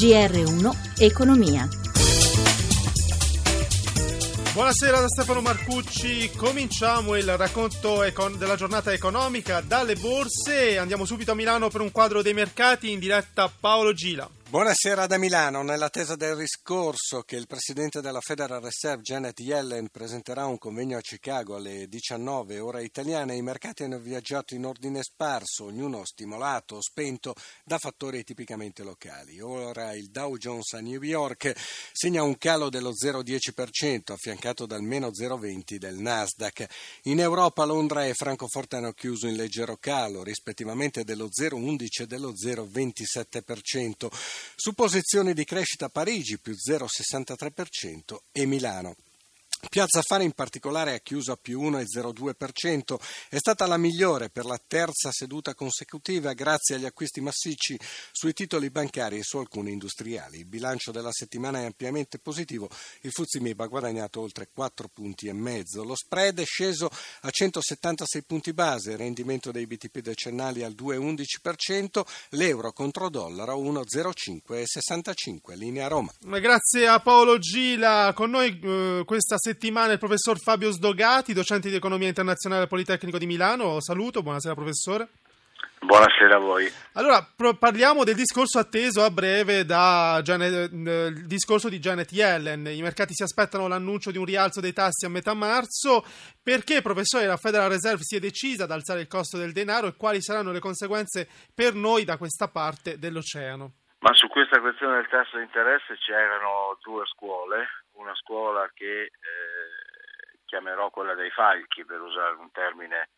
GR1 Economia. Buonasera da Stefano Marcucci, cominciamo il racconto econ- della giornata economica dalle borse, andiamo subito a Milano per un quadro dei mercati in diretta Paolo Gila. Buonasera da Milano. Nell'attesa del riscorso che il presidente della Federal Reserve Janet Yellen presenterà un convegno a Chicago alle 19 ore italiane, i mercati hanno viaggiato in ordine sparso, ognuno stimolato o spento da fattori tipicamente locali. Ora il Dow Jones a New York segna un calo dello 0,10%, affiancato dal meno 0,20% del Nasdaq. In Europa Londra e Francoforte hanno chiuso in leggero calo, rispettivamente dello 0,11% e dello 0,27%. Su posizioni di crescita Parigi più 0,63% e Milano Piazza Affari in particolare ha chiuso a più 1,02%, è stata la migliore per la terza seduta consecutiva grazie agli acquisti massicci sui titoli bancari e su alcuni industriali. Il bilancio della settimana è ampiamente positivo, il Fuzimib ha guadagnato oltre 4 punti e mezzo, lo spread è sceso a 176 punti base, il rendimento dei BTP decennali al 2,11%, l'euro contro dollaro 1,0565, linea Roma. Grazie a Paolo Gila, con noi eh, questa settimana settimana il professor Fabio Sdogati, docente di economia internazionale al Politecnico di Milano. Saluto, buonasera professore. Buonasera a voi. Allora, parliamo del discorso atteso a breve da Janet, il discorso di Janet Yellen. I mercati si aspettano l'annuncio di un rialzo dei tassi a metà marzo. Perché, professore, la Federal Reserve si è decisa ad alzare il costo del denaro e quali saranno le conseguenze per noi da questa parte dell'oceano? Ma su questa questione del tasso di interesse c'erano due scuole, una scuola che eh, chiamerò quella dei falchi per usare un termine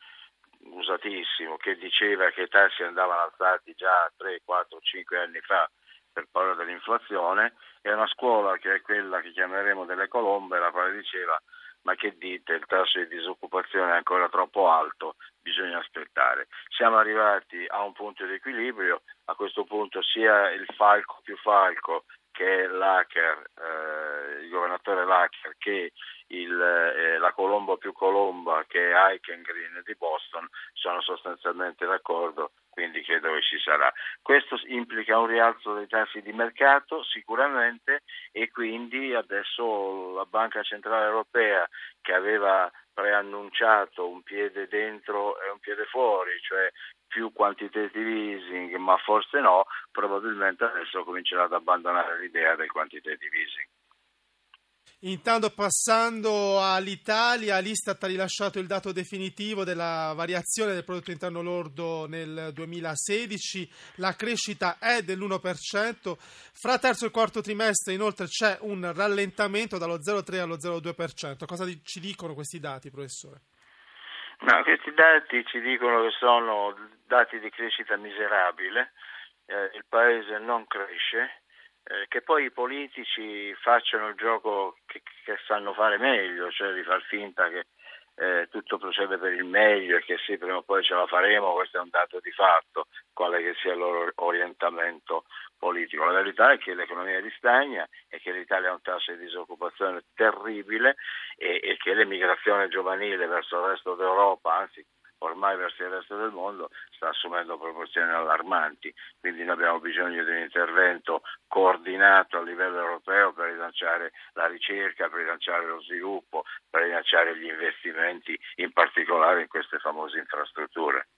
usatissimo, che diceva che i tassi andavano alzati già 3, 4, 5 anni fa per paura dell'inflazione, e una scuola che è quella che chiameremo delle colombe, la quale diceva ma che dite, il tasso di disoccupazione è ancora troppo alto, bisogna aspettare. Siamo arrivati a un punto di equilibrio, a questo punto sia il falco più falco che è l'hacker, eh, il governatore Lacker, che il, eh, la Colombo più Colomba, che è Eichengreen di Boston, sono sostanzialmente d'accordo, quindi credo che ci sarà. Questo implica un rialzo dei tassi di mercato sicuramente e quindi adesso la Banca Centrale Europea che aveva preannunciato un piede dentro e un piede fuori, cioè più quantitative easing, ma forse no, probabilmente adesso comincerà ad abbandonare l'idea del quantitative easing. Intanto passando all'Italia, l'Istat ha rilasciato il dato definitivo della variazione del prodotto interno lordo nel 2016, la crescita è dell'1%, fra terzo e quarto trimestre inoltre c'è un rallentamento dallo 0,3 allo 0,2%. Cosa ci dicono questi dati, professore? No, questi dati ci dicono che sono dati di crescita miserabile, eh, il paese non cresce eh, che poi i politici facciano il gioco che, che, sanno fare meglio, cioè di far finta che eh, tutto procede per il meglio e che sì, prima o poi ce la faremo, questo è un dato di fatto, quale che sia il loro orientamento politico. La verità è che l'economia ristagna e che l'Italia ha un tasso di disoccupazione terribile e, e che l'emigrazione giovanile verso il resto d'Europa, anzi ormai verso il resto del mondo sta assumendo proporzioni allarmanti, quindi noi abbiamo bisogno di un intervento coordinato a livello europeo per rilanciare la ricerca, per rilanciare lo sviluppo, per rilanciare gli investimenti, in particolare in queste famose infrastrutture.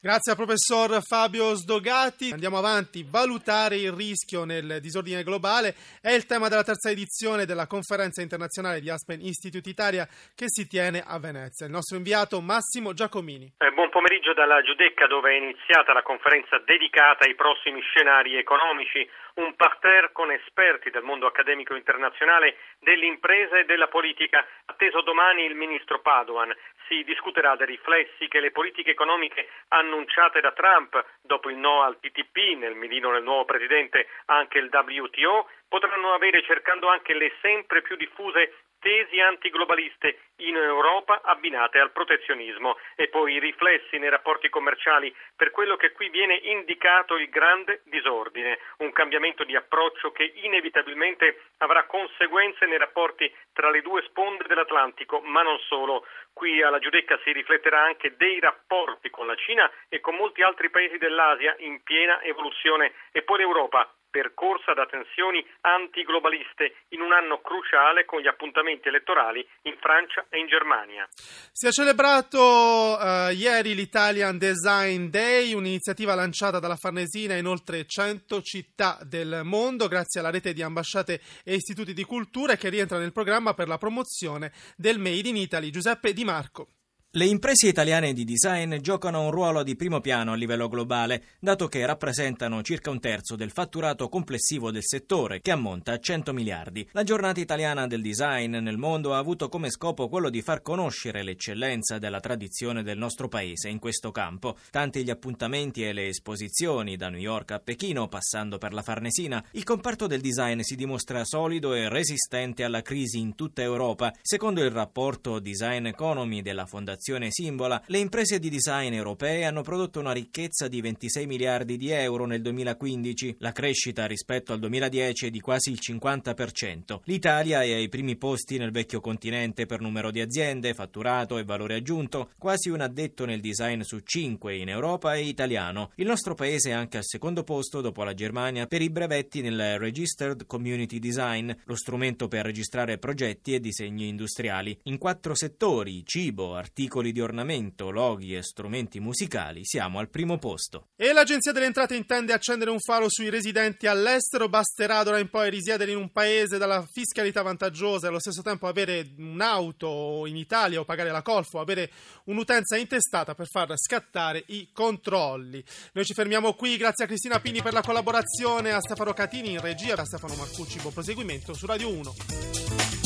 Grazie al professor Fabio Sdogati. Andiamo avanti. Valutare il rischio nel disordine globale è il tema della terza edizione della conferenza internazionale di Aspen Institute Italia che si tiene a Venezia. Il nostro inviato Massimo Giacomini. Eh, buon pomeriggio dalla Giudecca dove è iniziata la conferenza dedicata ai prossimi scenari economici, un parterre con esperti del mondo accademico internazionale, dell'impresa e della politica. Atteso domani il ministro Padoan. Si discuterà dei riflessi che le politiche economiche annunciate da Trump dopo il no al TTP, nel mirino del nuovo presidente anche il WTO, potranno avere cercando anche le sempre più diffuse tesi antiglobaliste in Europa abbinate al protezionismo. E poi i riflessi nei rapporti commerciali per quello che qui viene indicato il grande disordine, un cambiamento di approccio che inevitabilmente avrà conseguenze nei rapporti tra le due sponde dell'Atlantico, ma non solo. Qui alla Giudecca si rifletterà anche dei rapporti con la Cina e con molti altri paesi dell'Asia in piena evoluzione. E poi l'Europa percorsa da tensioni antiglobaliste in un anno cruciale con gli appuntamenti elettorali in Francia e in Germania. Si è celebrato uh, ieri l'Italian Design Day, un'iniziativa lanciata dalla Farnesina in oltre 100 città del mondo grazie alla rete di ambasciate e istituti di cultura che rientra nel programma per la promozione del Made in Italy. Giuseppe Di Marco. Le imprese italiane di design giocano un ruolo di primo piano a livello globale, dato che rappresentano circa un terzo del fatturato complessivo del settore, che ammonta a 100 miliardi. La giornata italiana del design nel mondo ha avuto come scopo quello di far conoscere l'eccellenza della tradizione del nostro paese in questo campo. Tanti gli appuntamenti e le esposizioni, da New York a Pechino, passando per la Farnesina, il comparto del design si dimostra solido e resistente alla crisi in tutta Europa. Secondo il rapporto Design Economy della Fondazione Fondazione Simbola, le imprese di design europee hanno prodotto una ricchezza di 26 miliardi di euro nel 2015, la crescita rispetto al 2010 è di quasi il 50%. L'Italia è ai primi posti nel vecchio continente per numero di aziende, fatturato e valore aggiunto, quasi un addetto nel design su cinque in Europa è italiano. Il nostro paese è anche al secondo posto dopo la Germania per i brevetti nel Registered Community Design, lo strumento per registrare progetti e disegni industriali, in quattro settori, cibo, articoli, articoli di ornamento, loghi e strumenti musicali siamo al primo posto. E l'Agenzia delle Entrate intende accendere un faro sui residenti all'estero. Basterà d'ora in poi risiedere in un paese dalla fiscalità vantaggiosa e allo stesso tempo avere un'auto in Italia o pagare la colfo, avere un'utenza intestata per far scattare i controlli. Noi ci fermiamo qui, grazie a Cristina Pini per la collaborazione, a Stefano Catini in regia, a Stefano Marcucci, buon proseguimento su Radio 1.